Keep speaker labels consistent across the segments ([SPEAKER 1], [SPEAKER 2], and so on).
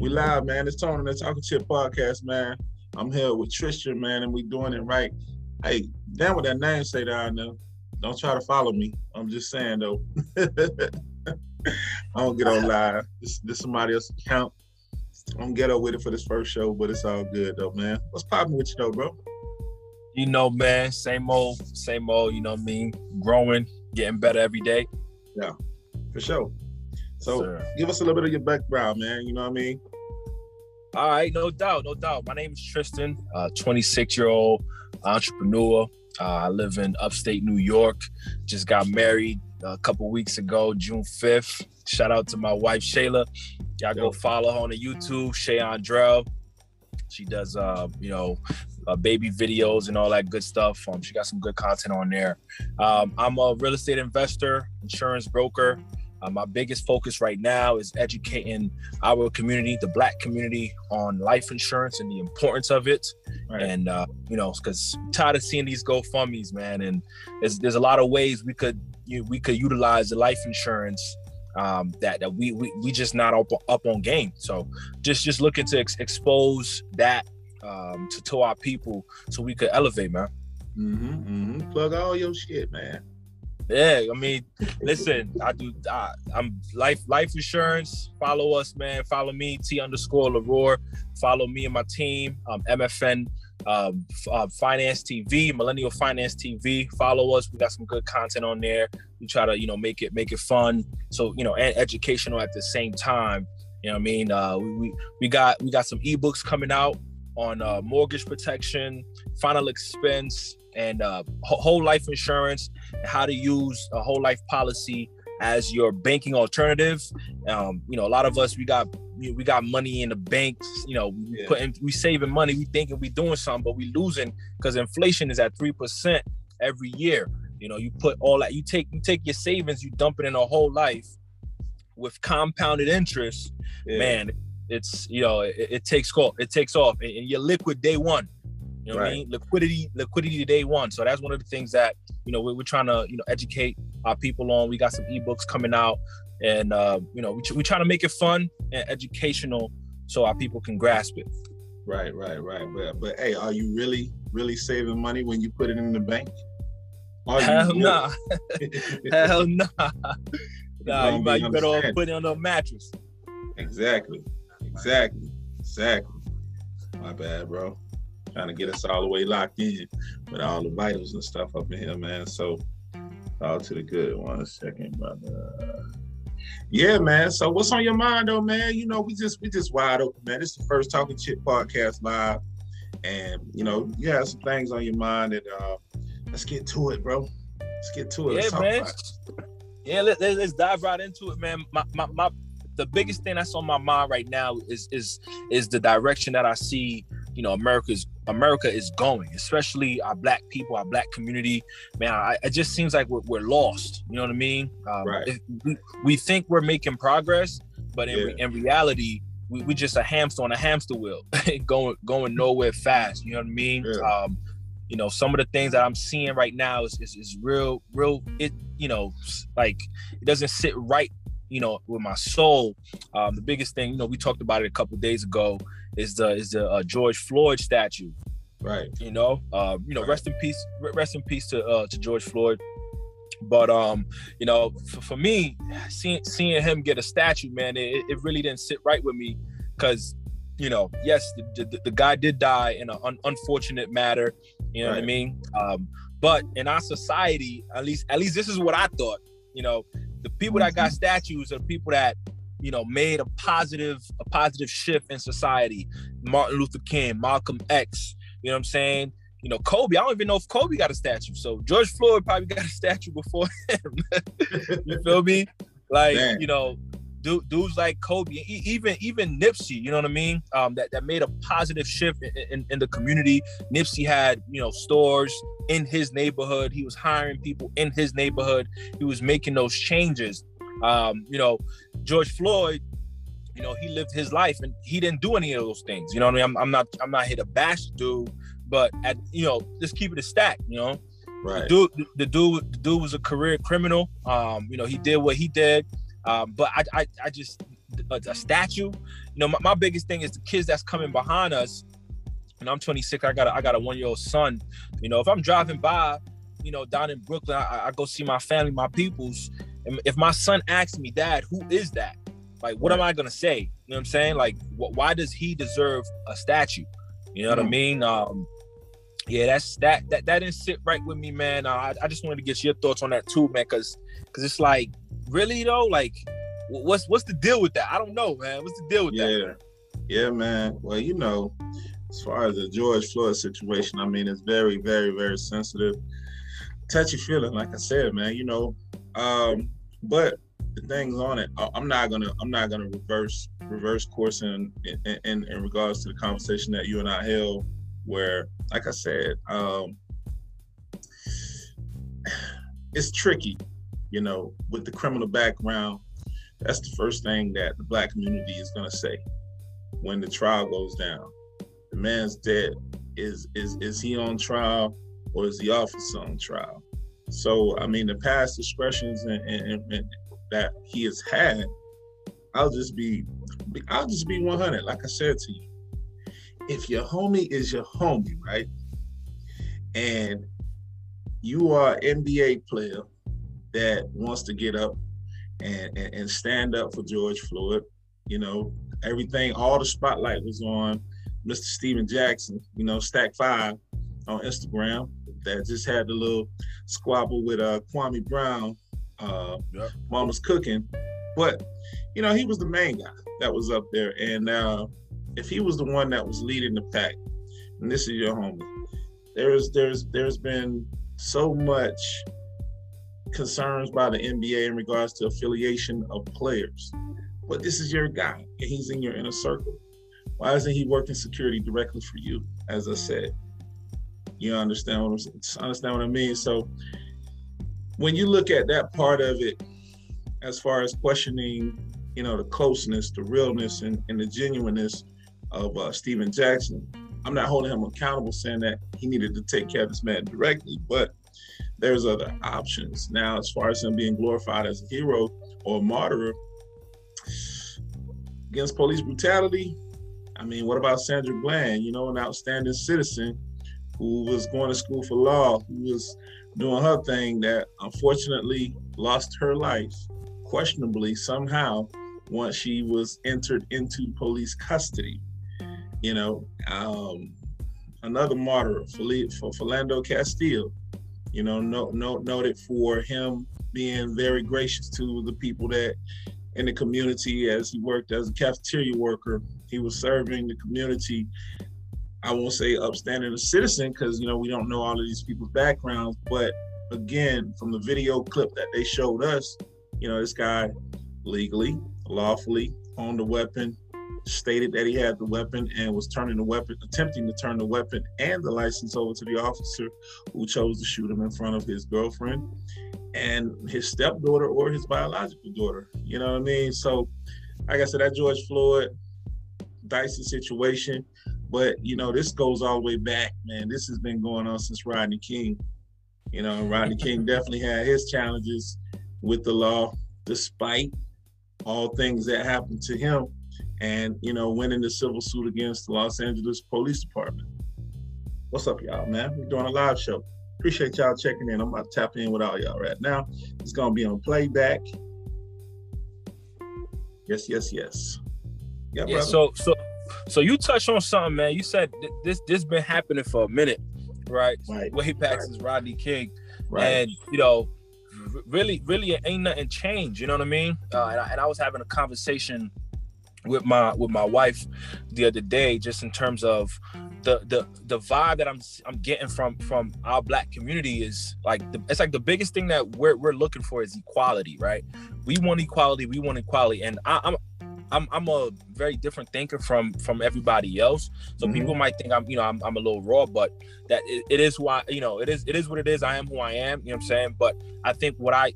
[SPEAKER 1] We live, man. It's Tony, the Talking Chit podcast, man. I'm here with Tristan, man, and we doing it right. Hey, damn what that name say down there. Don't try to follow me. I'm just saying though. I don't get on live. This this somebody else's account. I'm ghetto with it for this first show, but it's all good though, man. What's popping with you though, bro?
[SPEAKER 2] You know, man, same old, same old, you know what I mean? Growing, getting better every day.
[SPEAKER 1] Yeah, for sure. So give us a little bit of your background, man. You know what I mean?
[SPEAKER 2] All right, no doubt, no doubt. My name is Tristan, uh, 26 year old entrepreneur. Uh, I live in upstate New York. Just got married a couple weeks ago, June 5th. Shout out to my wife Shayla. Y'all go follow her on the YouTube, Shay Andrell. She does, uh, you know, uh, baby videos and all that good stuff. Um, she got some good content on there. Um, I'm a real estate investor, insurance broker. Uh, my biggest focus right now is educating our community, the Black community, on life insurance and the importance of it. Right. And uh, you know, because tired of seeing these GoFundmes, man. And there's there's a lot of ways we could you, we could utilize the life insurance um, that that we, we we just not up, up on game. So just just looking to ex- expose that um, to to our people so we could elevate, man.
[SPEAKER 1] Mm-hmm, mm-hmm. Plug all your shit, man.
[SPEAKER 2] Yeah, I mean, listen, I do. I, am life life insurance. Follow us, man. Follow me, T underscore Leroy. Follow me and my team, um, MFN um, uh, Finance TV, Millennial Finance TV. Follow us. We got some good content on there. We try to, you know, make it make it fun. So, you know, and educational at the same time. You know what I mean? Uh, we, we got we got some ebooks coming out on uh, mortgage protection, final expense, and uh, whole life insurance, how to use a whole life policy as your banking alternative. Um, you know, a lot of us we got we got money in the banks. You know, we yeah. putting we saving money. We thinking we doing something, but we losing because inflation is at three percent every year. You know, you put all that you take you take your savings, you dump it in a whole life with compounded interest. Yeah. Man, it's you know it, it takes off. It takes off, and you're liquid day one. You know right. what I mean? Liquidity, liquidity day one. So that's one of the things that you know we're, we're trying to you know educate our people on. We got some ebooks coming out, and uh, you know we we trying to make it fun and educational so our people can grasp it.
[SPEAKER 1] Right, right, right. But but hey, are you really really saving money when you put it in the bank?
[SPEAKER 2] Are Hell no. Nah. Hell no. Nah. nah, you, you better put it on the mattress.
[SPEAKER 1] Exactly. Exactly. Exactly. My bad, bro trying to get us all the way locked in with all the vitals and stuff up in here, man. So all to the good. One second, brother. Yeah, man. So what's on your mind though, man? You know, we just we just wide open, man. This is the first Talking Chit podcast live. And you know, you have some things on your mind and uh let's get to it, bro. Let's get to it.
[SPEAKER 2] Yeah, man. Yeah, let, let, let's dive right into it, man. My, my, my the biggest thing that's on my mind right now is is is the direction that I see you know America's America is going, especially our black people, our black community. Man, I, it just seems like we're, we're lost. You know what I mean? Um, right. We, we think we're making progress, but in, yeah. in reality, we, we just a hamster on a hamster wheel, going going nowhere fast. You know what I mean? Yeah. Um, you know, some of the things that I'm seeing right now is, is, is real, real. It you know, like it doesn't sit right you know, with my soul. Um, the biggest thing, you know, we talked about it a couple days ago, is the is the uh, George Floyd statue.
[SPEAKER 1] Right.
[SPEAKER 2] You know, uh, you know, right. rest in peace, rest in peace to uh, to George Floyd. But um, you know, for, for me, seeing seeing him get a statue, man, it, it really didn't sit right with me because you know, yes, the, the, the, guy did die in an un- unfortunate matter. You know right. what I mean? Um, but in our society, at least, at least this is what I thought. You know, the people that got mm-hmm. statues are people that you know made a positive a positive shift in society martin luther king malcolm x you know what i'm saying you know kobe i don't even know if kobe got a statue so george floyd probably got a statue before him you feel me like Man. you know dudes like Kobe, even even Nipsey, you know what I mean? Um, that that made a positive shift in, in, in, the community. Nipsey had you know stores in his neighborhood. He was hiring people in his neighborhood. He was making those changes. Um, you know, George Floyd, you know, he lived his life and he didn't do any of those things. You know what I mean? I'm, I'm not I'm not here to bash dude, but at you know, just keep it a stack. You know.
[SPEAKER 1] Right.
[SPEAKER 2] The dude, the dude, the dude was a career criminal. Um, you know, he did what he did. Um, but I, I, I just a, a statue. You know, my, my biggest thing is the kids that's coming behind us. And I'm 26. I got a, I got a one year old son. You know, if I'm driving by, you know, down in Brooklyn, I, I go see my family, my peoples. If my son asks me, Dad, who is that? Like, what am I gonna say? You know what I'm saying? Like, wh- why does he deserve a statue? You know what I
[SPEAKER 1] Mm.
[SPEAKER 2] mean? Um, yeah, that's that that that didn't sit right with me, man. Uh, I, I just wanted to get your thoughts on that too, man, because because it's like, really though, like, what's what's the deal with that? I don't know, man. What's the deal with that?
[SPEAKER 1] Yeah, yeah, man. Well, you know, as far as the George Floyd situation, I mean, it's very, very, very sensitive, touchy feeling. Like I said, man, you know, um, but the things on it, I'm not gonna, I'm not gonna reverse reverse course in in, in in regards to the conversation that you and I held, where, like I said, um, it's tricky, you know, with the criminal background. That's the first thing that the black community is gonna say when the trial goes down. The man's dead. Is is is he on trial or is the officer on trial? So I mean, the past expressions and, and, and that he has had, I'll just be, I'll just be 100. Like I said to you, if your homie is your homie, right, and you are an NBA player that wants to get up and, and, and stand up for George Floyd, you know, everything, all the spotlight was on Mr. Stephen Jackson, you know, Stack Five on Instagram that just had a little squabble with uh Kwame Brown, uh
[SPEAKER 2] Yep.
[SPEAKER 1] Mama's cooking. But you know, he was the main guy that was up there. And uh if he was the one that was leading the pack, and this is your homie, there's there's there's been so much concerns by the NBA in regards to affiliation of players. But this is your guy, and he's in your inner circle. Why isn't he working security directly for you? As I said, you understand what I'm understand what I mean. So when you look at that part of it, as far as questioning, you know, the closeness, the realness, and, and the genuineness of uh, Stephen Jackson, I'm not holding him accountable, saying that he needed to take care of this man directly, but there's other options. Now, as far as him being glorified as a hero or a martyr against police brutality, I mean, what about Sandra Bland, you know, an outstanding citizen who was going to school for law, who was doing her thing that unfortunately lost her life questionably somehow once she was entered into police custody. You know, um, another martyr, for Philando Castile, you know, no, no, noted for him being very gracious to the people that in the community as he worked as a cafeteria worker. He was serving the community. I won't say upstanding citizen because you know we don't know all of these people's backgrounds, but again, from the video clip that they showed us, you know, this guy legally, lawfully owned the weapon, stated that he had the weapon and was turning the weapon, attempting to turn the weapon and the license over to the officer who chose to shoot him in front of his girlfriend and his stepdaughter or his biological daughter. You know what I mean? So, like I said, that George Floyd Dyson situation. But you know, this goes all the way back, man. This has been going on since Rodney King. You know, Rodney King definitely had his challenges with the law, despite all things that happened to him, and you know, winning the civil suit against the Los Angeles Police Department. What's up, y'all, man? We're doing a live show. Appreciate y'all checking in. I'm about to tap in with all y'all right now. It's gonna be on playback. Yes, yes, yes. Yeah,
[SPEAKER 2] Yeah. So so so you touched on something, man. You said th- this this been happening for a minute, right?
[SPEAKER 1] Right.
[SPEAKER 2] Way back since Rodney King,
[SPEAKER 1] right.
[SPEAKER 2] and you know, r- really, really, ain't nothing changed. You know what I mean? Uh, and, I, and I was having a conversation with my with my wife the other day, just in terms of the the the vibe that I'm I'm getting from from our black community is like the, it's like the biggest thing that we're we're looking for is equality, right? We want equality, we want equality, and I, I'm I'm I'm a very different thinker from from everybody else. So
[SPEAKER 1] Mhm.
[SPEAKER 2] people might think I'm you know I'm, I'm a little raw, but that it, it is why you know it is it is what it is. I am who I am. You know what I'm saying? But I think what I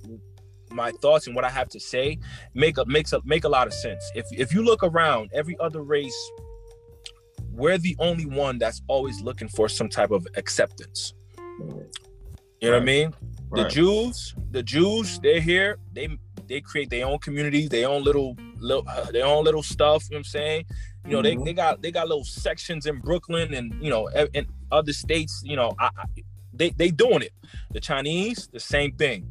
[SPEAKER 2] my thoughts and what I have to say make a makes a make a lot of sense. If if you look around, every other race, we're the only one that's always looking for some type of acceptance. You know what I
[SPEAKER 1] Right.
[SPEAKER 2] mean? The Jews, the Jews, they're here. They they create their own communities, their own little, little uh, their own little stuff. You know what I'm saying? You know, mm-hmm. they, they got they got little sections in Brooklyn and you know in other states. You know, I, I, they they doing it. The Chinese, the same thing.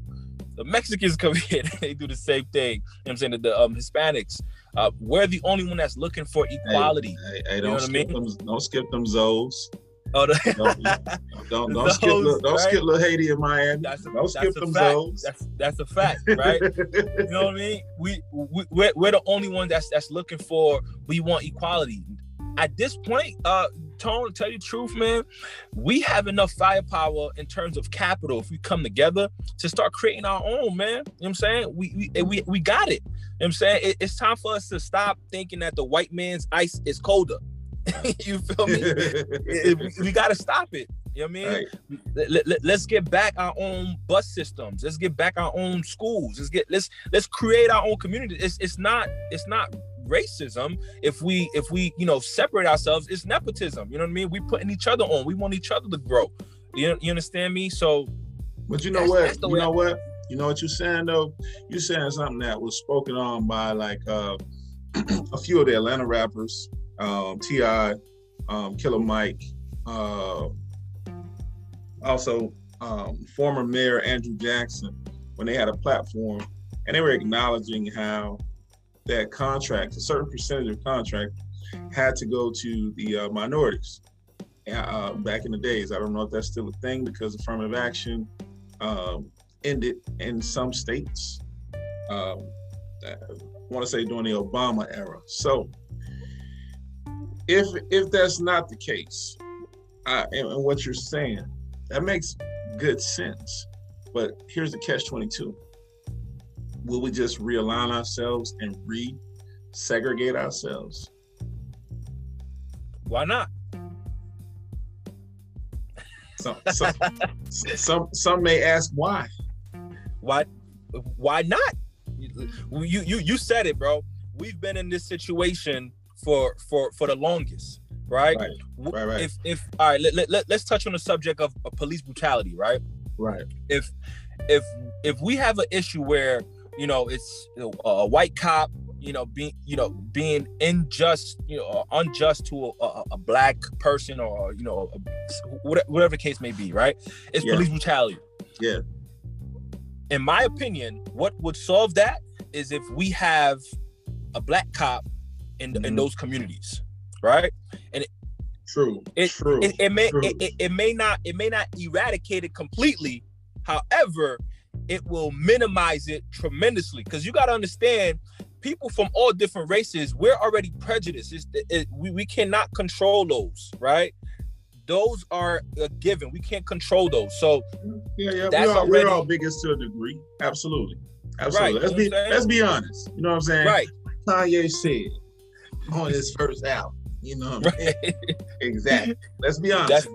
[SPEAKER 2] The Mexicans come here, they do the same thing. You know what I'm saying? The, the um, Hispanics, uh, we're the only one that's looking for equality.
[SPEAKER 1] Hey, hey, hey don't, skip I mean? them, don't skip them Zoes. Oh, the, don't don't, don't skip little, don't right? skip little Haiti in Miami. That's a, don't skip them
[SPEAKER 2] fact. That's that's a fact, right? you know what I mean? We, we we're, we're the only one that's that's looking for. We want equality. At this point, uh, Tone, to tell you the truth, man, we have enough firepower in terms of capital if we come together to start creating our own, man. You know what I'm saying? We we we, we got it. You know what I'm saying? It, it's time for us to stop thinking that the white man's ice is colder. you feel me? we, got to stop it. You know what I mean? Right. Let, let, let's get back our own bus systems. Let's get back our own schools. Let's get let's let's create our own community. It's it's not it's not racism if we if we you know separate ourselves. It's nepotism. You know what I mean? We putting each other on. We want each other to grow. You you understand me? So,
[SPEAKER 1] but you know what? You know what? You know what you're saying though? You're saying something that was spoken on by like uh, a few of the Atlanta rappers um, T.I., um, Killer Mike, uh, also um, former Mayor Andrew Jackson, when they had a platform, and they were acknowledging how that contract, a certain percentage of contract, had to go to the uh, minorities. Uh, back in the days, I don't know if that's still a thing because affirmative action um, ended in some states. Um, I want to say during the Obama era. So if if that's not the case, uh, and, and what you're saying, that makes good sense. But here's the catch 22. Will we just realign ourselves and re-segregate ourselves?
[SPEAKER 2] Why not?
[SPEAKER 1] Some, some, some, some may ask why.
[SPEAKER 2] Why? Why not? You, you you said it, bro. We've been in this situation for for for the longest right? Right right, right. if if all right let, let, let's touch on the subject of, of police brutality right?
[SPEAKER 1] Right.
[SPEAKER 2] If if if we have an issue where you know it's you know, a white cop you know being you know being unjust you know unjust to a, a, a black person or you know a, whatever the case may be right? It's yeah. police brutality.
[SPEAKER 1] Yeah.
[SPEAKER 2] In my opinion what would solve that is if we have a black cop in mm-hmm. in those communities, right? And it,
[SPEAKER 1] true,
[SPEAKER 2] it,
[SPEAKER 1] true,
[SPEAKER 2] it, it may true. It, it, it may not it may not eradicate it completely. However, it will minimize it tremendously. Because you got to understand people from all different races we're already prejudiced. It, it, we, we cannot control those right? Those are a given. We can't control those. So
[SPEAKER 1] yeah yeah we're all, already, we're all biggest to a degree. Absolutely. Absolutely. right, let's be let's be honest. You know what i'm saying?
[SPEAKER 2] Right.
[SPEAKER 1] Kanye said on his first album. You know what I mean? exactly. Let's be honest.
[SPEAKER 2] That's,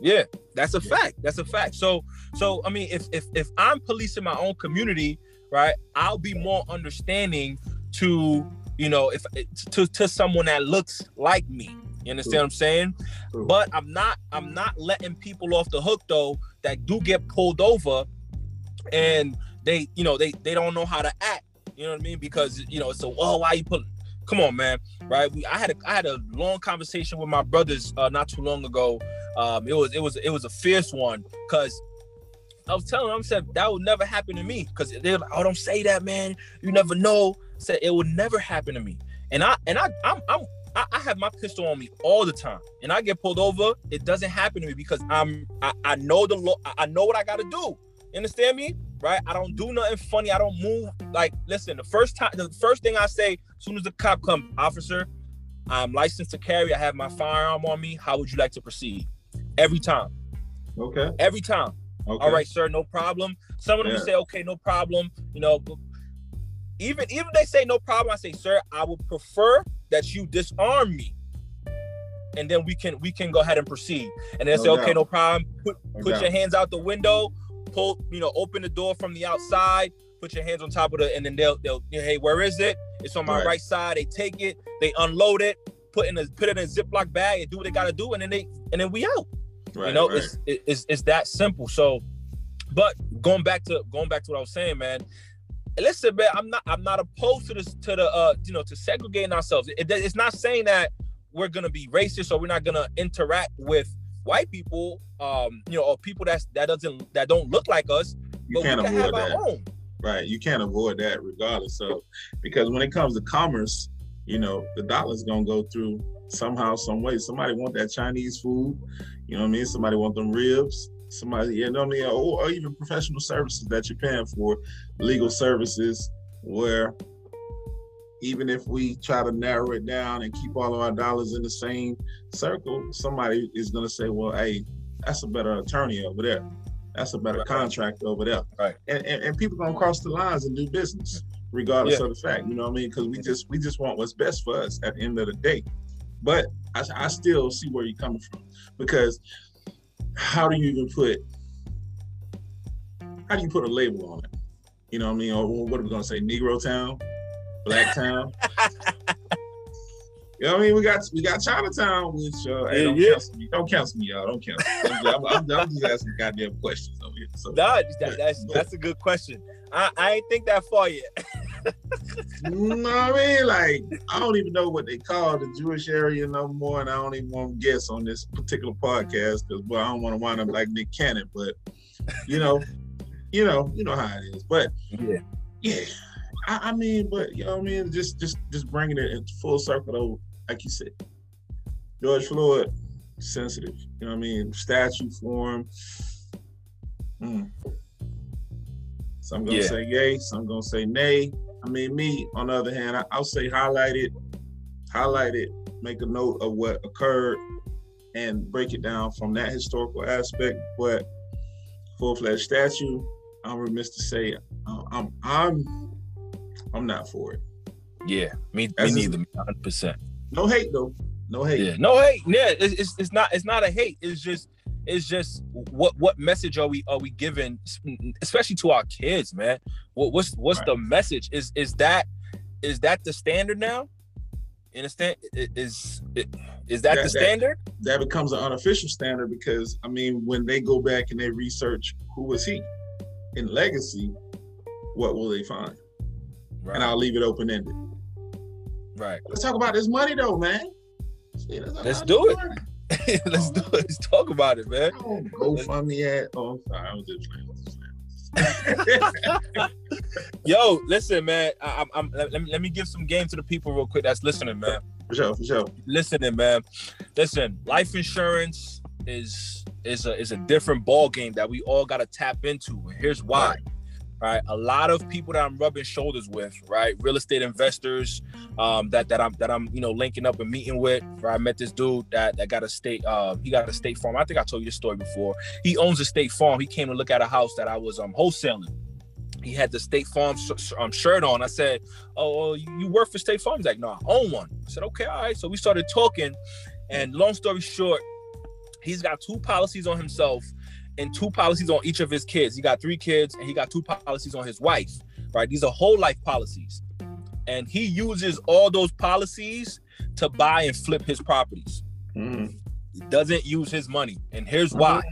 [SPEAKER 2] yeah, that's a fact. That's a fact. So, so I mean, if if if I'm policing my own community, right, I'll be more understanding to you know if eh, to to someone that looks like me. You understand True. what I'm saying? True. But I'm not I'm not letting people off the hook though that do get pulled over and they you know they they don't know how to act. You know what I mean? Because you know, so oh why you put come on, man, right? We I had a I had a long conversation with my brothers uh, not too long ago. Um, it was it was it was a fierce one because I was telling them, I said that would never happen to me because they're like, oh, don't say that, man. You never know. I said it would never happen to me, and I and I I'm I'm I, I, have my pistol on me all the time, and I get pulled over. It doesn't happen to me because I'm I, I know the law. I know what I got to do. You understand me? Right? I don't do nothing funny. I don't move. Like, listen, the first time, the first thing I say, as soon as the cop comes, officer, I'm licensed to carry. I have my firearm on me. How would you like to proceed? Every time.
[SPEAKER 1] Okay.
[SPEAKER 2] Every time. Okay. All right, sir, no problem. Some of them yeah. say, okay, no problem. You know, even even they say no problem, I say, sir, I would prefer that you disarm me. And then we can we can go ahead and proceed. And then no say, doubt. okay, no problem. Put no put doubt. your hands out the window pull, you know, open the door from the outside, put your hands on top of it, and then they'll they'll hey, where is it? It's on my right. right, side. They take it, they unload it, put in a put it in a Ziploc bag, and do what they gotta do, and then they and then we out. Right, you know, right. it's, it's it's that simple. So, but going back to going back to what I was saying, man, listen, man, I'm not I'm not opposed to this to the uh you know to segregating ourselves. It, it's not saying that we're gonna be racist or we're not gonna interact with white people, um, you know, or people that's that doesn't that don't look like us.
[SPEAKER 1] You can't avoid that. Right. You can't avoid that regardless of because when it comes to commerce, you know, the dollar's gonna go through somehow, some way. Somebody want that Chinese food, you know what I mean? Somebody want them ribs, somebody, you know what I mean, or, or even professional services that you're paying for, legal services, where even if we try to narrow it down and keep all of our dollars in the same circle, somebody is going to say, well, hey, that's a better attorney over there. That's a better right. contract over there.
[SPEAKER 2] Right.
[SPEAKER 1] And, and, and people going to cross the lines and do business regardless yeah. of the fact, you know what I mean? Because we just we just want what's best for us at the end of the day. But I, I still see where you're coming from because how do you even put how do you put a label on it? You know what I mean? Or what are we gonna say? Negro town, Black town. You know what I mean? We got we got Chinatown, which uh, hey, don't, yeah. cancel me. don't cancel me, y'all. Don't cancel me. I'm, I'm, I'm, just asking goddamn questions over here. So,
[SPEAKER 2] nah, that, that's that's a good question. I, I ain't think that far yet.
[SPEAKER 1] you know what I mean? Like, I don't even know what they call the Jewish area no more, and I don't even want to guess on this particular podcast because, well, I don't want to wind up like Nick Cannon, but you know, you know, you know how it is. But
[SPEAKER 2] yeah,
[SPEAKER 1] yeah. I, I mean, but you know what I mean? Just, just, just bringing it into full circle, though, like you said, George Floyd, sensitive. You know what I mean? Statue form. Mm. Some gonna yeah. say yay, some gonna say nay. I mean, me, on the other hand, I, will say highlight it, highlight it, make a note of what occurred, and break it down from that historical aspect. But full-fledged statue, I'm remiss to say uh, I'm I'm I'm not for it.
[SPEAKER 2] Yeah, me, me neither. Hundred percent.
[SPEAKER 1] No hate though. No hate.
[SPEAKER 2] Yeah, no hate. Yeah, it's, it's, it's not it's not a hate. It's just it's just what what message are we are we giving, especially to our kids, man? What, what's what's right. the message? Is is that is that the standard now? Understand? Is is that, that the standard?
[SPEAKER 1] That, that becomes an unofficial standard because I mean, when they go back and they research who was he in legacy, what will they find? Right. And I'll leave it open ended.
[SPEAKER 2] Right.
[SPEAKER 1] Let's talk about this money though, man.
[SPEAKER 2] Let's do it. Let's do it. Let's talk about it, man.
[SPEAKER 1] Go find me at. Oh, I'm sorry. I was just
[SPEAKER 2] playing. Yo, listen, man. I, am let, me, let me give some game to the people real quick that's listening, man.
[SPEAKER 1] For sure, for sure.
[SPEAKER 2] Listening, man. Listen, life insurance is is a is a different ball game that we all got to tap into. And here's why. Right right? A lot of people that I'm rubbing shoulders with, right? Real estate investors um, that that I'm that I'm you know linking up and meeting with. Right? I met this dude that that got a state uh, he got a state farm. I think I told you this story before. He owns a state farm. He came to look at a house that I was um wholesaling. He had the State Farm um, shirt on. I said, "Oh, you work for State Farm?" He's like, "No, I own one." I said, "Okay, all right." So we started talking, and long story short, he's got two policies on himself and two policies on each of his kids. He got three kids and he got two policies on his wife, right? These are whole life policies. And he uses all those policies to buy and flip his properties. Mm. He doesn't use his money. And here's why.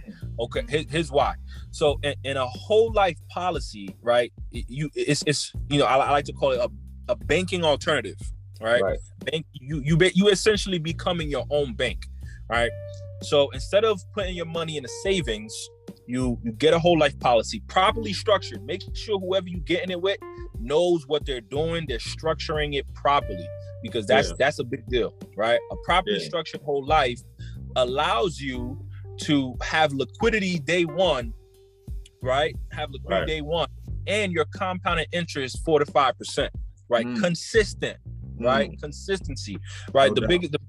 [SPEAKER 2] Okay, here's why. So in, in, a whole life policy, right? You it's it's you know, I, I like to call it a, a banking alternative, right? right? Bank you you you essentially becoming your own bank, right? So instead of putting your money in a savings, you you get a whole life policy properly structured. Make sure whoever you getting it with knows what they're doing. They're structuring it properly because that's yeah. that's a big deal, right? A properly yeah. structured whole life allows you to have liquidity day one, right? Have liquidity right. day one, and your compounded interest four to five percent, right? Mm. Consistent, right? Mm. Consistency, right? No the biggest the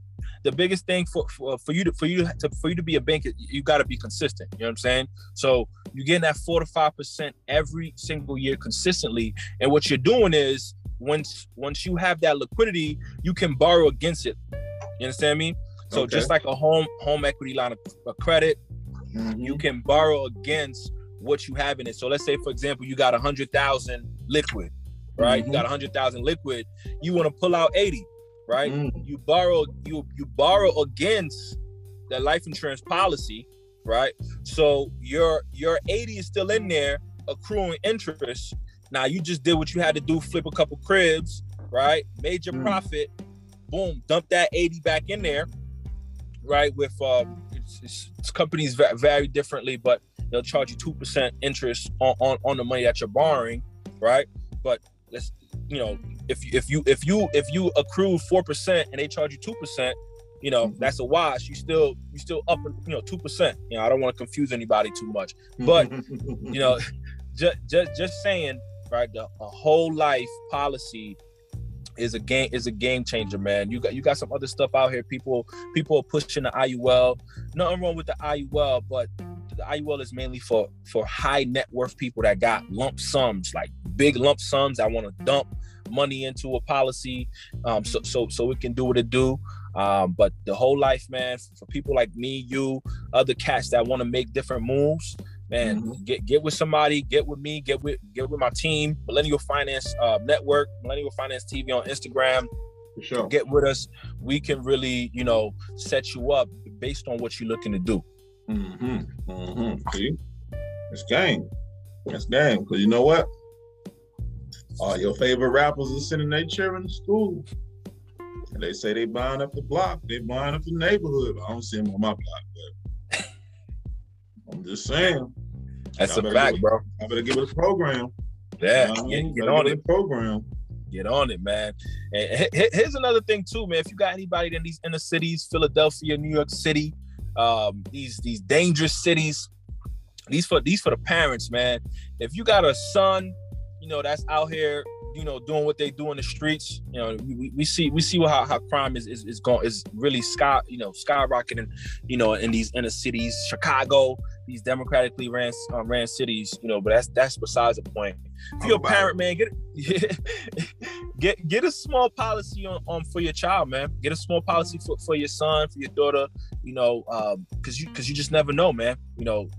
[SPEAKER 2] the biggest thing for, for, for you to for you to for you to be a banker, you got to be consistent. You know what I'm saying? So you're getting that four to five percent every single year consistently, and what you're doing is once once you have that liquidity, you can borrow against it. You understand me? So okay. just like a home home equity line of credit, mm-hmm. you can borrow against what you have in it. So let's say, for example, you got a hundred thousand liquid, right? Mm-hmm. You got a hundred thousand liquid. You want to pull out eighty right? Mm. You borrow you you borrow against the life insurance policy, right? So your your 80 is still in there accruing interest. Now you just did what you had to do, flip a couple cribs, right? Made your
[SPEAKER 1] Mm.
[SPEAKER 2] profit, boom, dump that 80 back in there, right? With um it's, it's, it's companies va- vary differently, but they'll charge you two percent interest on, on on the money that you're borrowing, right? But let's you know, if you if you if you if you accrue four percent and they charge you two percent, you know,
[SPEAKER 1] Mhm.
[SPEAKER 2] that's a wash. You still you still up you know two percent. You know, I don't want to confuse anybody too much But, you know, just just just saying, right? The a whole life policy is a game is a game changer, man. You got you got some other stuff out here. People people are pushing the IUL. Nothing wrong with the IUL, but the IUL is mainly for for high net worth people that got lump sums, like big lump sums I want to dump money into a policy, um, so so so it can do what it do. Um, but the whole life, man, for people like me, you, other cats that want to make different moves, man,
[SPEAKER 1] Mhm.
[SPEAKER 2] get get with somebody, get with me, get with get with my team, Millennial Finance uh, Network, Millennial Finance TV on Instagram.
[SPEAKER 1] For sure.
[SPEAKER 2] Get with us. We can really, you know, set you up based on what you're looking to do.
[SPEAKER 1] Mm-hmm. Mm-hmm. See? It's game. It's game. Cause you know what? All your favorite rappers are sending their children to school. And they say they buying up the block, they buying up the neighborhood. I don't see them on my block, but I'm just saying.
[SPEAKER 2] That's a fact,
[SPEAKER 1] give
[SPEAKER 2] bro.
[SPEAKER 1] I better give it a program.
[SPEAKER 2] Yeah,
[SPEAKER 1] You know what I
[SPEAKER 2] get, get on it.
[SPEAKER 1] program.
[SPEAKER 2] Get on it, man. And he- he- here's another thing too, man. If you got anybody in these inner cities, Philadelphia, New York City, um, these these dangerous cities, these for these for the parents, man. If you got a son, you know that's out here, you know, doing what they do in the streets. You know, we, we- see we see how, how crime is is, is going is really sky you know skyrocketing, you know, in these inner cities, Chicago, these democratically ran um, ran cities. You know, but that's that's besides the point. If you're a parent, man, get get get a small policy on, on for your child, man. Get a small policy for, for your son, for your daughter. You know, because you because you just never know, man. You know,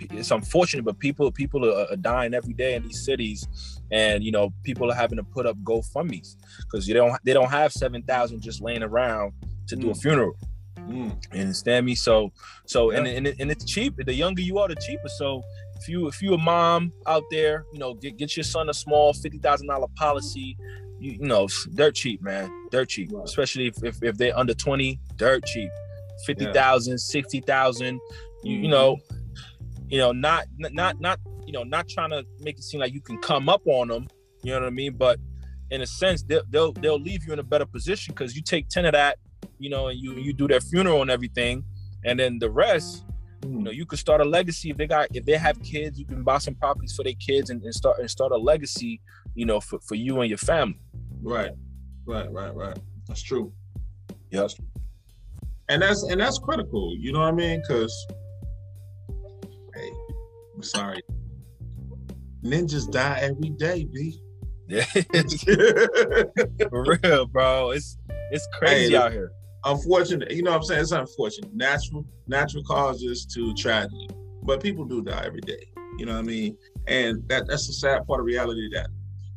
[SPEAKER 2] it's unfortunate, but people people are, are dying every day in these cities, and you know, people are having to put up GoFundmes because you don't they don't have seven thousand just laying around to do a
[SPEAKER 1] Mm.
[SPEAKER 2] funeral.
[SPEAKER 1] Mm.
[SPEAKER 2] You understand me? So, so and,
[SPEAKER 1] Yeah.
[SPEAKER 2] and and it's cheap. The younger you are, the cheaper. So, if you if you a mom out there, you know, get get your son a small fifty thousand dollar policy. You, you know, dirt cheap, man, dirt cheap.
[SPEAKER 1] Right.
[SPEAKER 2] Especially if, if if they're under twenty, dirt cheap. Fifty thousand, sixty thousand. You you know, you know, not not not you know, not trying to make it seem like you can come up on them. You know what I mean? But in a sense, they'll they'll, they'll leave you in a better position because you take ten of that you know, and you you do their funeral and everything, and then the rest, you hmm. know, you could start a legacy if they got if they have kids, you can buy some properties for their kids and, and start and start a legacy, you know, for, for you and your family.
[SPEAKER 1] Right, right, right, right. That's true.
[SPEAKER 2] Yep.
[SPEAKER 1] And that's and that's critical. You know what I mean? Because, hey, I'm sorry. Ninjas die every day, b.
[SPEAKER 2] Yeah, for real, bro. It's it's crazy
[SPEAKER 1] Hey,
[SPEAKER 2] out here.
[SPEAKER 1] unfortunate. You know what I'm saying? It's unfortunate. Natural, natural causes to tragedy, but people do die every day. You know what I mean? And that that's the sad part of reality that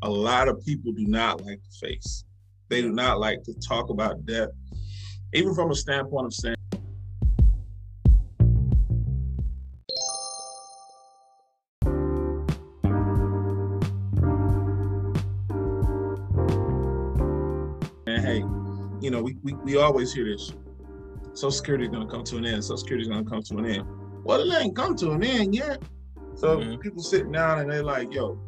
[SPEAKER 1] a lot of people do not like to face. They do not like to talk about death, even from a standpoint of saying. We, we, always hear this. Social Security is going to come to an end. Social Security is going to come to an end. Well, it ain't come to an end yet. So
[SPEAKER 2] Mhm.
[SPEAKER 1] people sitting down and they're like, yo,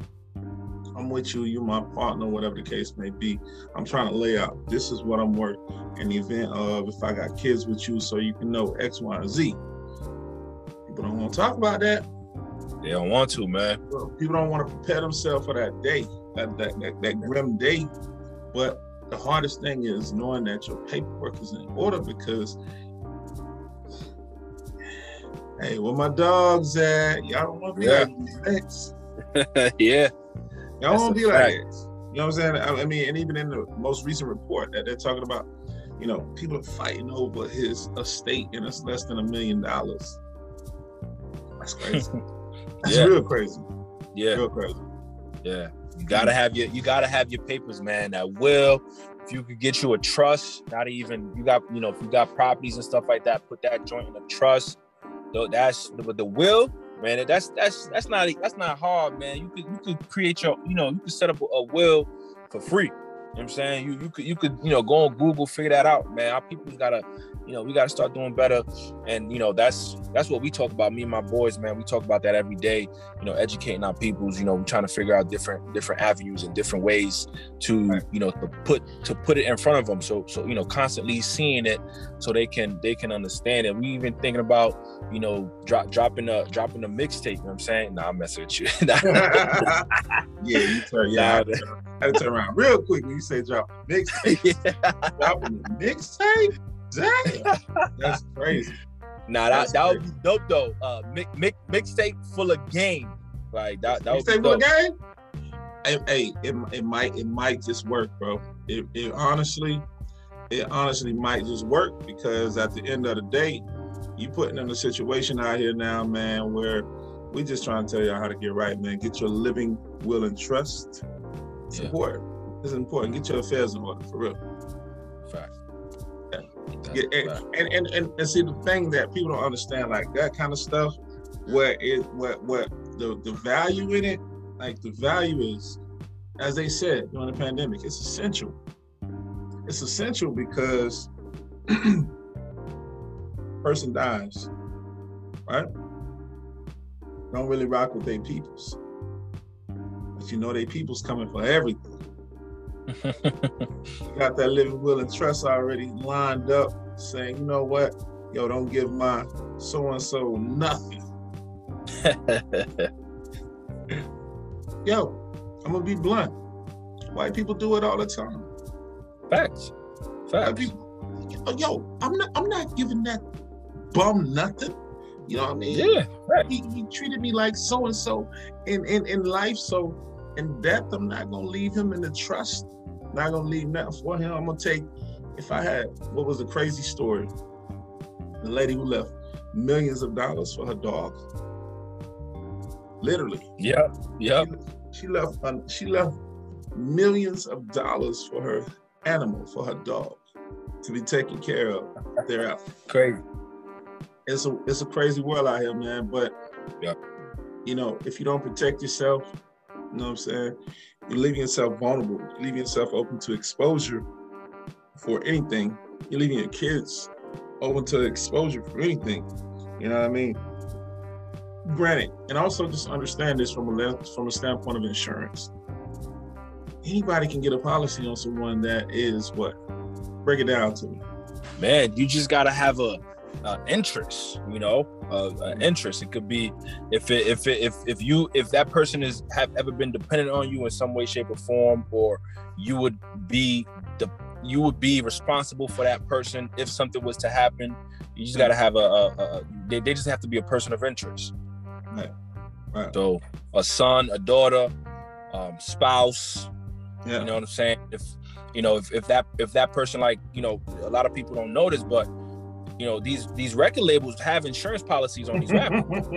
[SPEAKER 1] I'm with you. You're my partner, whatever the case may be. I'm trying to lay out this is what I'm worth in the event of if I got kids with you so you can know X, Y, and Z. People don't want to talk about that.
[SPEAKER 2] They don't want to, man.
[SPEAKER 1] People don't want to prepare themselves for that day, that, that, that, that grim day. But the hardest thing is knowing that your paperwork is in order because, hey, where my dogs at? Y'all don't want to be
[SPEAKER 2] Yeah.
[SPEAKER 1] like X.
[SPEAKER 2] yeah,
[SPEAKER 1] Y'all want to be like
[SPEAKER 2] fact.
[SPEAKER 1] You know what I'm saying? I I mean, and even in the most recent report that they're talking about, you know, people are fighting over his estate and it's less than a million dollars. That's crazy. That's
[SPEAKER 2] Yeah.
[SPEAKER 1] real crazy.
[SPEAKER 2] yeah,
[SPEAKER 1] Real crazy.
[SPEAKER 2] yeah. You gotta have your you gotta have your papers, man. That will. If you could get you a trust, not even you got you know if you got properties and stuff like that, put that joint in a trust. Though that's the, the will. man. That's that's that's not that's not hard, man. You could you could create your, you know, you could set up a, a will for free. You know what I'm saying? You you could you could, you know, go on Google, figure that out, man. Our people's gotta you know, we got to start doing better. And you know, that's that's what we talk about. Me and my boys, man, we talk about that every day. You know, educating our peoples. You know, we're trying to figure out different different avenues and different ways to you know to put to put it in front of them. So so you know, constantly seeing it so they can they can understand it. We even thinking about you know drop dropping a dropping a mixtape. You know what I'm saying? Nah, I'm messing with you.
[SPEAKER 1] yeah, you turn yeah. I had to turn around real quick when you say drop mixtape. yeah. Dropping a mixtape. Damn, that's crazy.
[SPEAKER 2] Nah, that, that would be dope though. Uh, mix, mix, mixtape full of game, like that. That
[SPEAKER 1] mixtape full of game. Hey, hey, it, it might it might just work, bro. It, it honestly, it honestly might just work because at the end of the day, you putting in a situation out here now, man, where we just trying to tell you how to get right, man. Get your living will and trust support. It's important. Get your affairs in order for real.
[SPEAKER 2] Fact.
[SPEAKER 1] Yeah, and, and, and, and, and see the thing that people don't understand, like that kind of stuff, where it what what the, the value in it, like the value is, as they said during the pandemic, it's essential. It's essential because person dies, right? Don't really rock with their peoples. But you know they people's coming for everything got that living will and trust already lined up, saying, you know what, yo, don't give my so and so nothing. yo, I'm gonna be blunt. White people do it all the time.
[SPEAKER 2] Facts. Facts.
[SPEAKER 1] People, oh, yo, I'm not. I'm not giving that bum nothing. You know what I mean?
[SPEAKER 2] Yeah.
[SPEAKER 1] Right. He, he treated me like so and so in in in life. So in death, I'm not gonna leave him in the trust not gonna leave nothing for him. I'm gonna take. If I had what was the crazy story, the lady who left millions of dollars for her dog. Literally.
[SPEAKER 2] Yeah. Yeah.
[SPEAKER 1] She, she left. Um, she left millions of dollars for her animal, for her dog, to be taken care of thereafter.
[SPEAKER 2] Crazy.
[SPEAKER 1] It's a it's a crazy world out here, man. But
[SPEAKER 2] yeah,
[SPEAKER 1] you know, if you don't protect yourself, you know what I'm saying? You're leaving yourself vulnerable. You're leaving yourself open to exposure for anything. You're leaving your kids open to exposure for anything. You know what I mean? Granted, and also just understand this from a from a standpoint of insurance. Anybody can get a policy on someone that is what? Break it down to me.
[SPEAKER 2] Man, you just gotta have a uh, interest you know uh, uh, interest. It could be if it if it if if you if that person is have ever been dependent on you in some way shape or form or you would be the you would be responsible for that person if something was to happen you just got to have a, a, a they, they just have to be a person of interest.
[SPEAKER 1] Right. Right.
[SPEAKER 2] So a son a daughter um, spouse
[SPEAKER 1] yeah.
[SPEAKER 2] you know what i'm saying? If you know if, if that if that person like you know a lot of people don't know this but you know these these record labels have insurance policies on these rappers.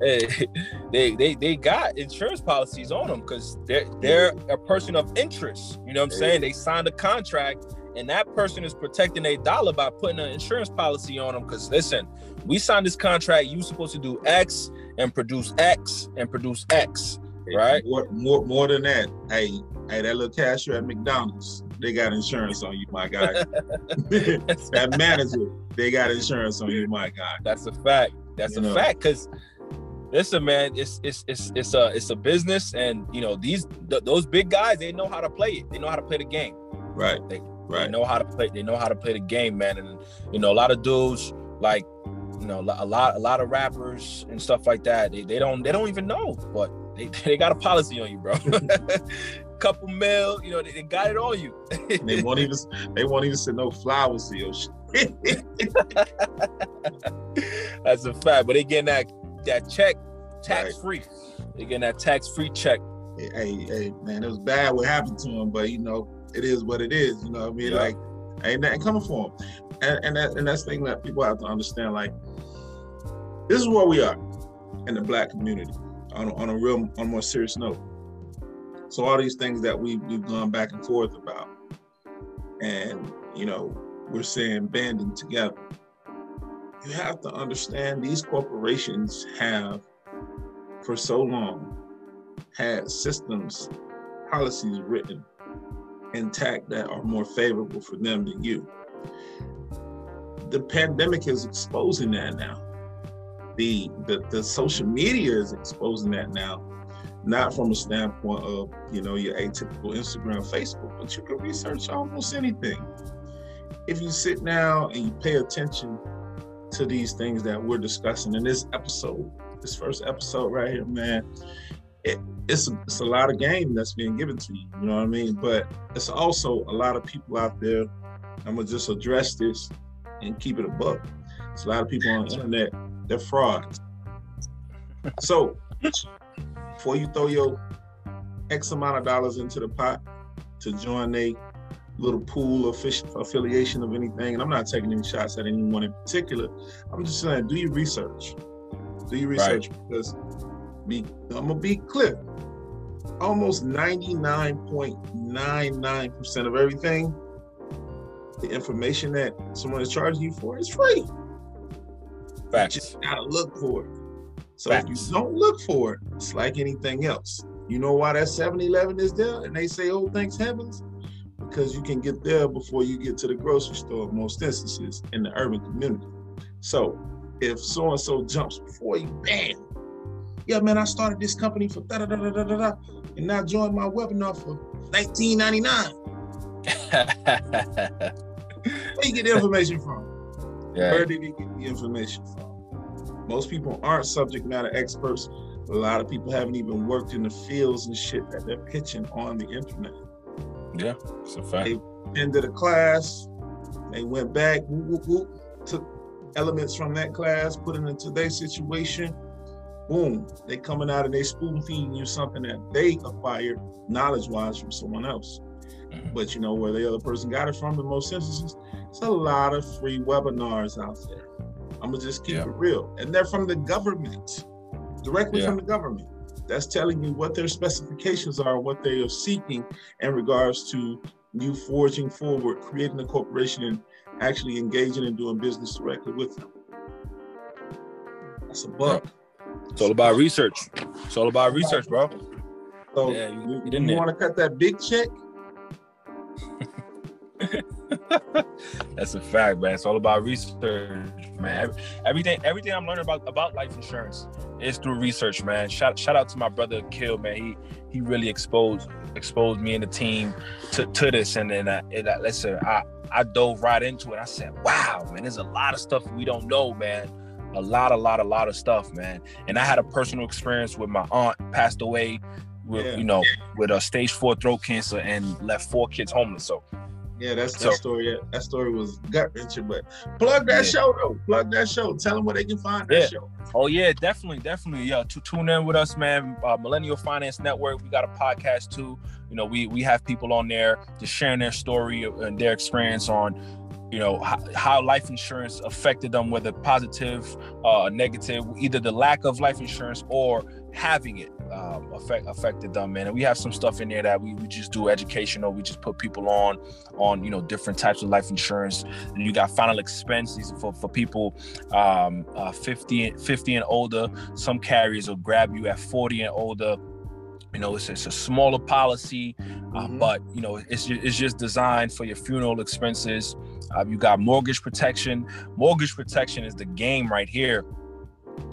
[SPEAKER 2] they, they they got insurance policies on them because they're they're a person of interest. You know what I'm saying? They signed a contract, and that person is protecting a dollar by putting an insurance policy on them. Because listen, we signed this contract. You supposed to do X and produce X and produce X, right?
[SPEAKER 1] More more, more than that. Hey, hey, that little cashier at McDonald's they got insurance on you, my guy. that manager, they got insurance on you, my guy.
[SPEAKER 2] That's a fact. That's you a know. fact. Cause listen, man, it's it's it's it's a it's a business, and you know these th- those big guys, they know how to play it. They know how to play the game.
[SPEAKER 1] Right.
[SPEAKER 2] They,
[SPEAKER 1] right.
[SPEAKER 2] They know how to play. They know how to play the game, man. And you know, a lot of dudes like you know a lot a lot of rappers and stuff like that. They, they don't they don't even know, but they, they got a policy on you, bro. Couple mil, you know, they, they got it on you.
[SPEAKER 1] they won't even they won't even send no flowers to your shit.
[SPEAKER 2] That's a fact. But they getting that that check tax free. Right. They getting that tax free check.
[SPEAKER 1] Hey, hey, hey, man, it was bad what happened to him, but you know, it is what it is. You know what I mean? Yeah. Like, ain't nothing coming for him. And and that and that's the thing that people have to understand. Like, this is where we are in the black community. On, on a real, on a more serious note so all these things that we we've gone back and forth about, and you know, we're saying banding together. you have to understand these corporations have for so long had systems, policies written intact that are more favorable for them than you. The pandemic is exposing that now. The, the the social media is exposing that now, not from a standpoint of you know your atypical Instagram, Facebook, but you can research almost anything. If you sit down and you pay attention to these things that we're discussing in this episode, this first episode right here, man, it, it's, a, it's a lot of game that's being given to you. You know what I mean? But it's also a lot of people out there. I'm gonna just address this and keep it a buck. It's a lot of people on the internet. They're frauds. So before you throw your X amount of dollars into the pot to join a little pool of fish affiliation of anything, and I'm not taking any shots at anyone in particular. I'm just saying, do your research. Do your research right. because be I'm gonna be clear. Almost 99.99% of everything, the information that someone is charging you for is free.
[SPEAKER 2] Facts.
[SPEAKER 1] You just gotta look for it. So Facts. if you don't look for it, it's like anything else. You know why that 7-Eleven is there and they say, oh, thanks heavens? Because you can get there before you get to the grocery store in most instances in the urban community. So if so-and-so jumps before you, bam, yeah, man, I started this company for da da da da da da, and now joined my webinar for 19.99. Where you get the information from? Yeah. Where did he get the information from? Most people aren't subject matter experts. A lot of people haven't even worked in the fields and shit that they're pitching on the internet.
[SPEAKER 2] Yeah, it's a fact.
[SPEAKER 1] They ended a class, they went back, whoop, whoop, whoop, took elements from that class, put it into their situation, boom, they coming out and they spoon feeding you something that they acquired knowledge wise from someone else. Mm-hmm. But you know where the other person got it from in most instances? It's a lot of free webinars out there. I'm gonna just keep yeah. it real. And they're from the government, directly yeah. from the government. That's telling you what their specifications are, what they are seeking in regards to you forging forward, creating a corporation and actually engaging and doing business directly with them. That's a buck.
[SPEAKER 2] It's all about research. It's all about research, bro.
[SPEAKER 1] So yeah, you, you, you want to cut that big check?
[SPEAKER 2] That's a fact, man. It's all about research, man. Everything, everything I'm learning about about life insurance is through research, man. Shout shout out to my brother Kill, man. He he really exposed exposed me and the team to, to this, and then I, and I, listen, I I dove right into it. I said, wow, man, there's a lot of stuff we don't know, man a lot, a lot, a lot of stuff, man. And I had a personal experience with my aunt passed away with yeah. you know with a stage four throat cancer and left four kids homeless. So
[SPEAKER 1] yeah, that's so, that story. That story was gut wrenching, but plug that yeah. show though. Plug that show. Tell them where they can find yeah. that show.
[SPEAKER 2] Oh yeah, definitely, definitely. Yeah, to tune in with us, man. Uh, Millennial Finance Network. We got a podcast too. You know, we we have people on there just sharing their story and their experience on you know how, how, life insurance affected them whether positive uh negative either the lack of life insurance or having it um, affect, affected them man and we have some stuff in there that we, we just do educational we just put people on on you know different types of life insurance and you got final expenses for, for people um, uh, 50 50 and older some carriers will grab you at 40 and older you know, it's, it's a smaller policy, uh, mm-hmm. but you know, it's it's just designed for your funeral expenses. Uh, you got mortgage protection. Mortgage protection is the game right here.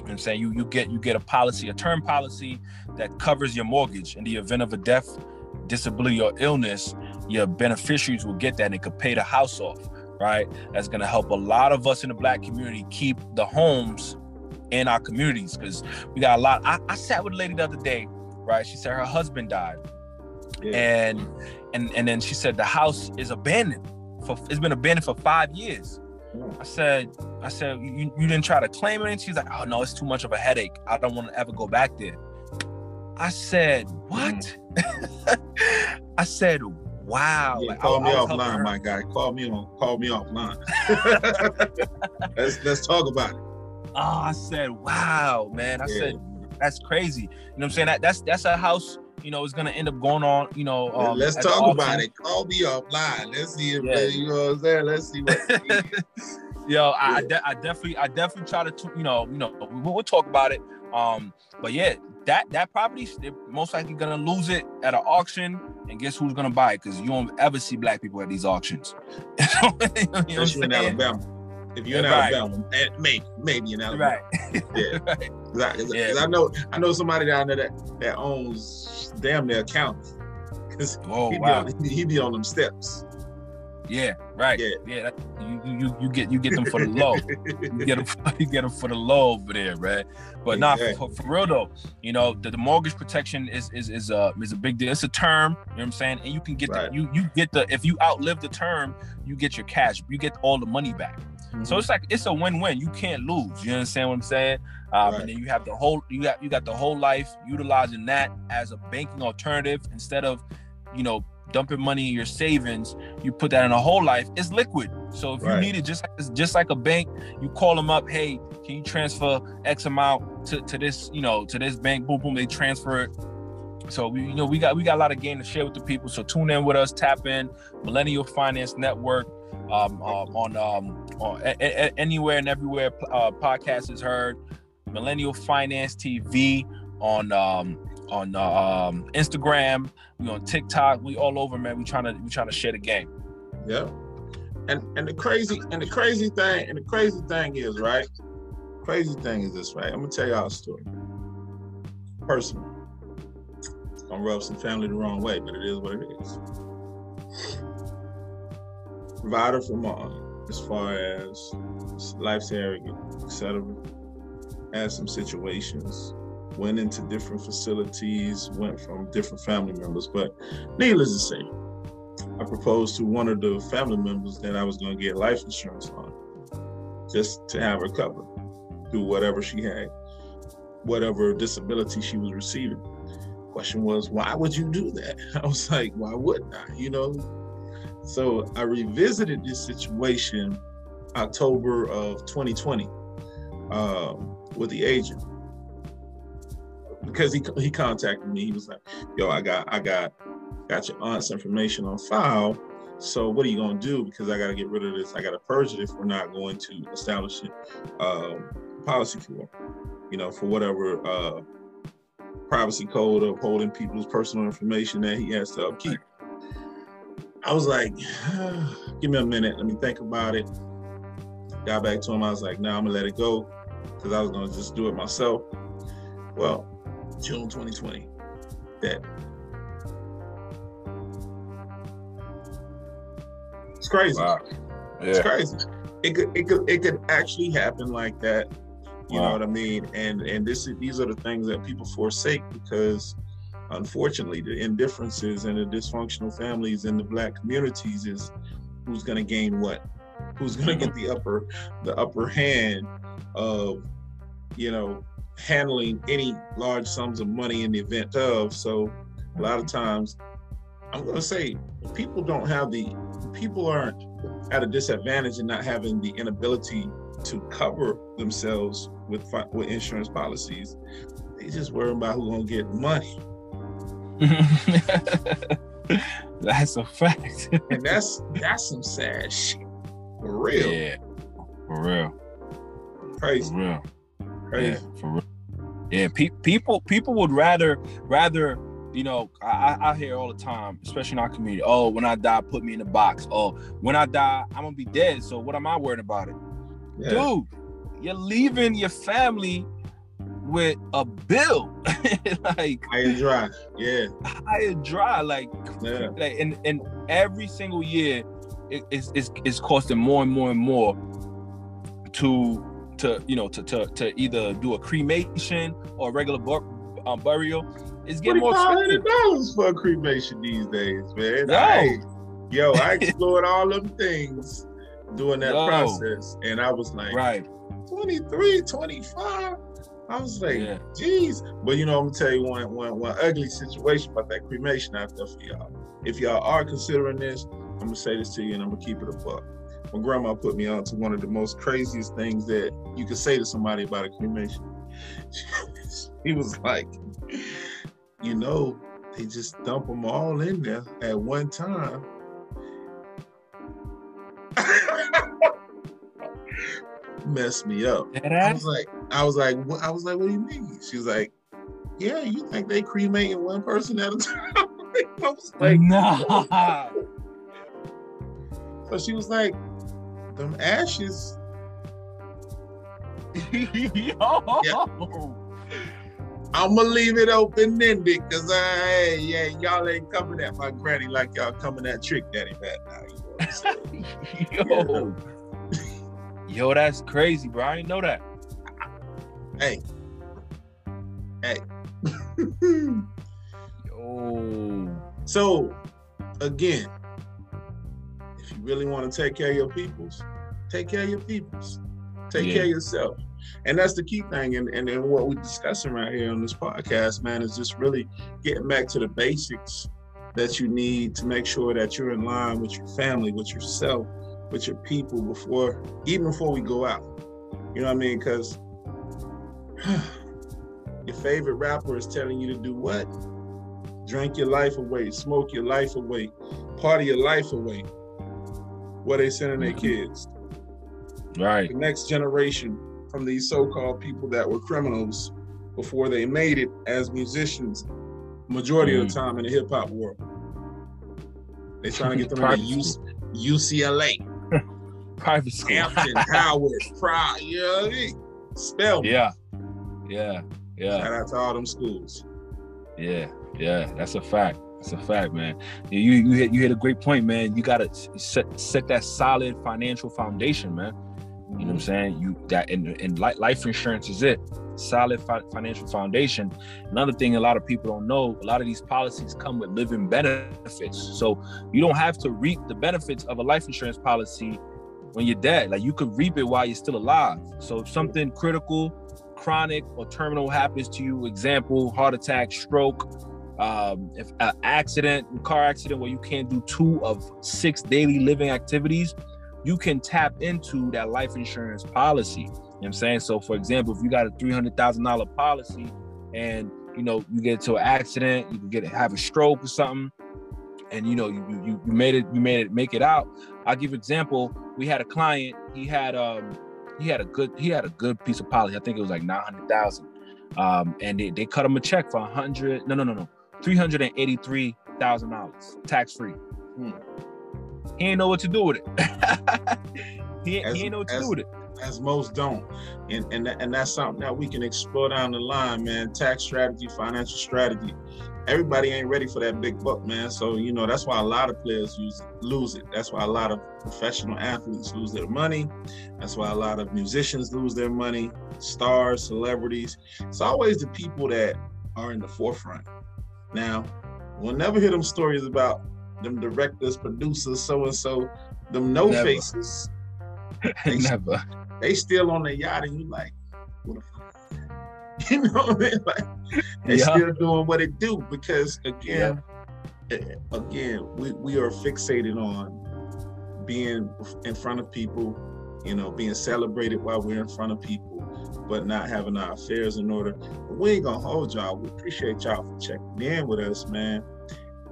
[SPEAKER 2] I'm saying you you get you get a policy, a term policy that covers your mortgage in the event of a death, disability, or illness. Your beneficiaries will get that and could pay the house off. Right, that's gonna help a lot of us in the black community keep the homes in our communities because we got a lot. I, I sat with a lady the other day right? She said her husband died, yeah. and and and then she said the house is abandoned. For it's been abandoned for five years. I said, I said, you, you didn't try to claim it? And she's like, oh no, it's too much of a headache. I don't want to ever go back there. I said, what? Mm. I said, wow.
[SPEAKER 1] Yeah, like, call I, me I offline, my guy. Call me on. Call me offline. let's let's talk about it.
[SPEAKER 2] Oh, I said, wow, man. I yeah. said, that's crazy. You know what I'm saying? That that's that's a house. You know, is gonna end up going on. You know,
[SPEAKER 1] um, let's talk about it. Call me offline. Let's see if yeah. you know what I'm saying. Let's see what.
[SPEAKER 2] Yo, I, I, de- I, definitely, I definitely try to, you know, you know, we, will talk about it. Um, but yeah, that that property, they're most likely gonna lose it at an auction, and guess who's gonna buy it? Because you don't ever see black people at these auctions. you
[SPEAKER 1] know Especially in Alabama. If you're in right. Alabama, maybe maybe in Alabama. Right. yeah. Cause I, cause yeah. I know I know somebody down there that, that owns damn near county. Cause oh, he, wow. be on, he be on them steps.
[SPEAKER 2] Yeah, right. Yeah, yeah. That, you, you you get you get them for the low. you get them you get them for the low over there, right? But exactly. not for, for, real though. You know, the, the mortgage protection is is is a is a big deal. It's a term. You know what I'm saying? And you can get right. the you you get the if you outlive the term, you get your cash. You get all the money back. Mm-hmm. So it's like it's a win-win. You can't lose. You understand what I'm saying? Um, right. And then you have the whole you got you got the whole life utilizing that as a banking alternative instead of you know dumping money in your savings, you put that in a whole life, it's liquid. So if right. you need it just just like a bank, you call them up, hey, can you transfer X amount to, to this, you know, to this bank, boom, boom, they transfer it. So we, you know, we got we got a lot of game to share with the people. So tune in with us, tap in, Millennial Finance Network, um, um on um on a, a, anywhere and everywhere uh, podcast is heard. Millennial Finance TV on um on uh, um, Instagram, we on TikTok, we all over, man. We trying to we trying to share the game.
[SPEAKER 1] Yeah. And and the crazy and the crazy thing and the crazy thing is right. Crazy thing is this, right? I'm gonna tell y'all a story. Personal. It's gonna rub some family the wrong way, but it is what it is. Provider for mom, as far as life saving, etc. Had some situations went into different facilities, went from different family members. But needless to say, I proposed to one of the family members that I was going to get life insurance on, just to have her covered through whatever she had, whatever disability she was receiving. Question was, why would you do that? I was like, why wouldn't I? You know. So I revisited this situation October of 2020 um, with the agent because he he contacted me. He was like, "Yo, I got I got got your aunt's information on file. So what are you gonna do? Because I got to get rid of this. I got to purge it if we're not going to establish a uh, policy for, you know, for whatever uh, privacy code of holding people's personal information that he has to upkeep." I was like, "Give me a minute. Let me think about it." Got back to him. I was like, "No, nah, I'm gonna let it go," because I was gonna just do it myself. Well, June 2020. That it's crazy. Wow. Yeah. It's crazy. It could it could it could actually happen like that. You wow. know what I mean? And and this these are the things that people forsake because unfortunately the indifferences and the dysfunctional families in the black communities is who's gonna gain what? Who's gonna get mm-hmm. the upper the upper hand of you know handling any large sums of money in the event of. So a lot of times, I'm going to say people don't have the people aren't at a disadvantage in not having the inability to cover themselves with with insurance policies. They just worry about who's going to get money.
[SPEAKER 2] that's a fact.
[SPEAKER 1] and that's that's some sad shit. For real.
[SPEAKER 2] Yeah. For real.
[SPEAKER 1] Crazy.
[SPEAKER 2] For real. Crazy. Yeah, for real. Yeah, pe- people people would rather rather you know I, I hear all the time, especially in our community. Oh, when I die, put me in a box. Oh, when I die, I'm gonna be dead. So what am I worried about it, yeah. dude? You're leaving your family with a bill, like
[SPEAKER 1] high and dry. Yeah,
[SPEAKER 2] high and dry. Like, yeah. like and and every single year, it, it's, it's it's costing more and more and more to to you know to to, to either do a cremation or a regular bur- um, burial is getting more expensive.
[SPEAKER 1] dollars for a cremation these days, man. Yo, I, yo, I explored all them things doing that yo. process, and I was like,
[SPEAKER 2] right,
[SPEAKER 1] 23, 25. I was like, yeah. geez. But you know, I'm gonna tell you one, one, one ugly situation about that cremation out there for y'all. If y'all are considering this, I'm gonna say this to you and I'm gonna keep it a buck my grandma put me on to one of the most craziest things that you could say to somebody about a cremation. he was like, you know, they just dump them all in there at one time. messed me up. I was like, I was like, what? I was like, what do you mean? She was like, yeah, you think they cremating one person at a time? I was like,
[SPEAKER 2] nah.
[SPEAKER 1] So she was like, them ashes.
[SPEAKER 2] Yo.
[SPEAKER 1] Yeah. I'm gonna leave it open ended because I, yeah, y'all ain't coming at my granny like y'all coming at Trick Daddy now. You know?
[SPEAKER 2] Yo. Yo, that's crazy, bro. I didn't know that.
[SPEAKER 1] hey, hey.
[SPEAKER 2] Yo.
[SPEAKER 1] so, again, if you really want to take care of your peoples, take care of your peoples. Take
[SPEAKER 2] Yeah.
[SPEAKER 1] care of yourself. And that's the key thing. And, and, and what we're discussing right here on this podcast, man, is just really getting back to the basics that you need to make sure that you're in line with your family, with yourself, with your people before, even before we go out. You know what I mean? Because your favorite rapper is telling you to do what? Drink your life away, smoke your life away, party your life away. What they sending their kids?
[SPEAKER 2] Right.
[SPEAKER 1] the next generation from these so-called people that were criminals before they made it as musicians majority of the mm. time in the hip-hop world they trying to get them into ucla
[SPEAKER 2] Private school.
[SPEAKER 1] hampton howard Pride, you know what I mean? Spelman.
[SPEAKER 2] yeah. Yeah. Yeah.
[SPEAKER 1] shout out to all them schools
[SPEAKER 2] Yeah, yeah, that's a fact. That's a fact, man. You you hit you hit a great point, man. You gotta set set that solid financial foundation, man. You know what I'm mm-hmm. saying? You that and, and li- life insurance is it. Solid fi- financial foundation. Another thing a lot of people don't know, a lot of these policies come with living benefits. So you don't have to reap the benefits of a life insurance policy when you're dead. Like you could reap it while you're still alive. So if something critical, chronic, or terminal happens to you, example, heart attack, stroke, um, if an accident, car accident where you can't do two of six daily living activities, you can tap into that life insurance policy. You know what I'm saying? So for example, if you got a three hundred thousand dollar policy and you know you get into an accident, you can get have a stroke or something, and you know you you, you made it you made it make it out. I'll give example. We had a client, he had um he had a good he had a good piece of policy. I think it was like nine hundred thousand. Um, and they, they cut him a check for a hundred, no, no, no, no, three hundred and eighty-three thousand dollars, tax free.
[SPEAKER 1] Hmm.
[SPEAKER 2] He ain't know what to do with it. he,
[SPEAKER 1] As-
[SPEAKER 2] he ain't know what to
[SPEAKER 1] as-
[SPEAKER 2] do with it.
[SPEAKER 1] as most don't. And and, and that's something that we can explore down the line man. Tax strategy financial strategy. Everybody ain't ready for that big buck man. So you know that's why a lot of players use lose it. That's why a lot of professional athletes lose their money. That's why a lot of musicians lose their money. Stars celebrities. It's always the people that are in the forefront now we'll never hear them stories about them directors producers so and so them no
[SPEAKER 2] Never.
[SPEAKER 1] faces They-
[SPEAKER 2] Never.
[SPEAKER 1] they still on the yacht and you like, what the fuck? You know what I mean? Like they
[SPEAKER 2] Yeah.
[SPEAKER 1] still doing what it do because again, eh, again, we, we are fixated on being in front of people, you know, being celebrated while we're in front of people, but not having our affairs in order. But we ain't gonna hold y'all. We appreciate y'all for checking in with us, man.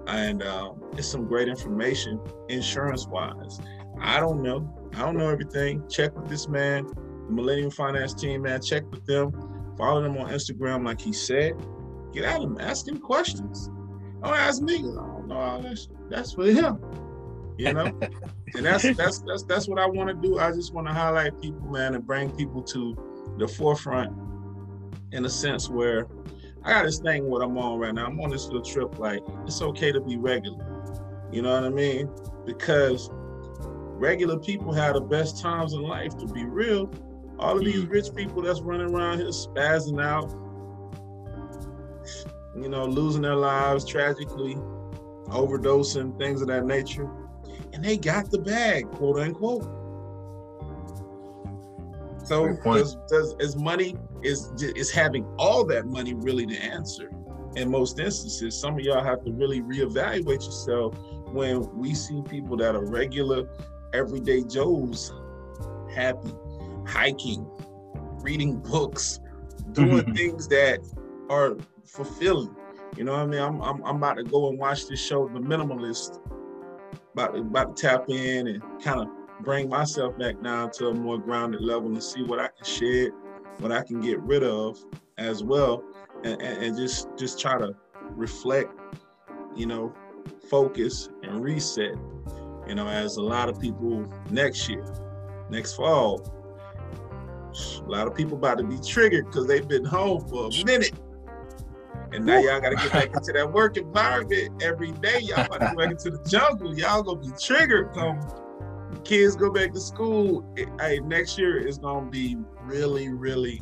[SPEAKER 1] And um, it's some great information insurance wise. I don't know. I don't know everything. Check with this man, the Millennium Finance team, man. Check with them. Follow them on Instagram, like he said. Get at him. Ask him questions. Don't ask me. I don't know all that. shit. That's for him. You know. and that's that's that's that's what I want to do. I just want to highlight people, man, and bring people to the forefront in a sense where I got this thing what I'm on right now. I'm on this little trip. Like it's okay to be regular. You know what I mean? Because regular people have the best times in life. To be real, all of these mm. rich people that's running around here spazzing out, you know, losing their lives tragically, overdosing, things of that nature, and they got the bag, quote unquote. So does, does is money is is having all that money really the answer? In most instances, some of y'all have to really reevaluate yourself when we see people that are regular, everyday Joes, happy, hiking, reading books, doing mm-hmm. things that are fulfilling. You know what I mean? I'm, I'm I'm about to go and watch this show, The Minimalist. About about to tap in and kind of bring myself back down to a more grounded level and see what I can shed, what I can get rid of as well, and, and, and just just try to reflect, you know, focus and reset. You know, as a lot of people next year, next fall, a lot of people about to be triggered because they've been home for a minute. And now y'all gotta get back into that work environment every day. Y'all about to go back into the jungle. Y'all gonna be triggered come kids go back to school. Hey, next year is gonna be really, really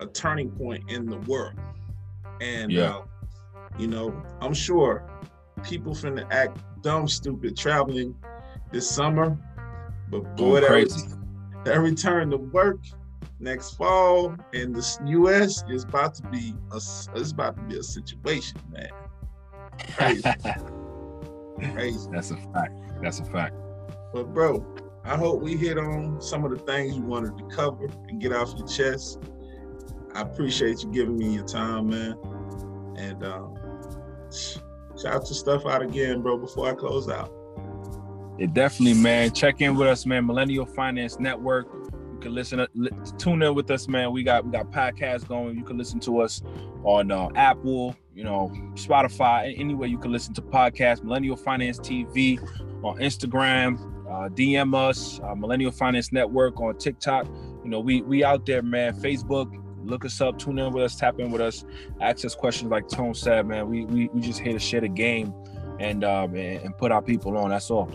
[SPEAKER 1] a turning point in the world. And yeah. uh, you know, I'm sure people finna act dumb, stupid traveling this summer, but boy, that, that return to work next fall in the U.S. is about to be a it's about to be a situation, man. Crazy.
[SPEAKER 2] Crazy. That's a fact. That's a fact.
[SPEAKER 1] But bro, I hope we hit on some of the things you wanted to cover and get off your chest. I appreciate you giving me your time, man. And um, shout your stuff out again, bro, before I close out.
[SPEAKER 2] It definitely, man. Check in with us, man. Millennial Finance Network. You can listen, to, tune in with us, man. We got we got podcasts going. You can listen to us on uh, Apple, you know, Spotify, anywhere you can listen to podcasts. Millennial Finance TV on Instagram. Uh, DM us, uh, Millennial Finance Network on TikTok. You know, we we out there, man. Facebook, look us up, tune in with us, tap in with us, ask us questions like Tone said, man. We we, we just here to share the game and um and, and put our people on. That's all.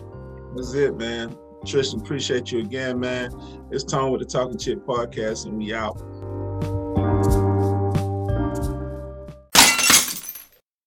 [SPEAKER 1] That's it, man. Tristan, appreciate you again, man. It's Tone with the Talking Chip podcast, and we out.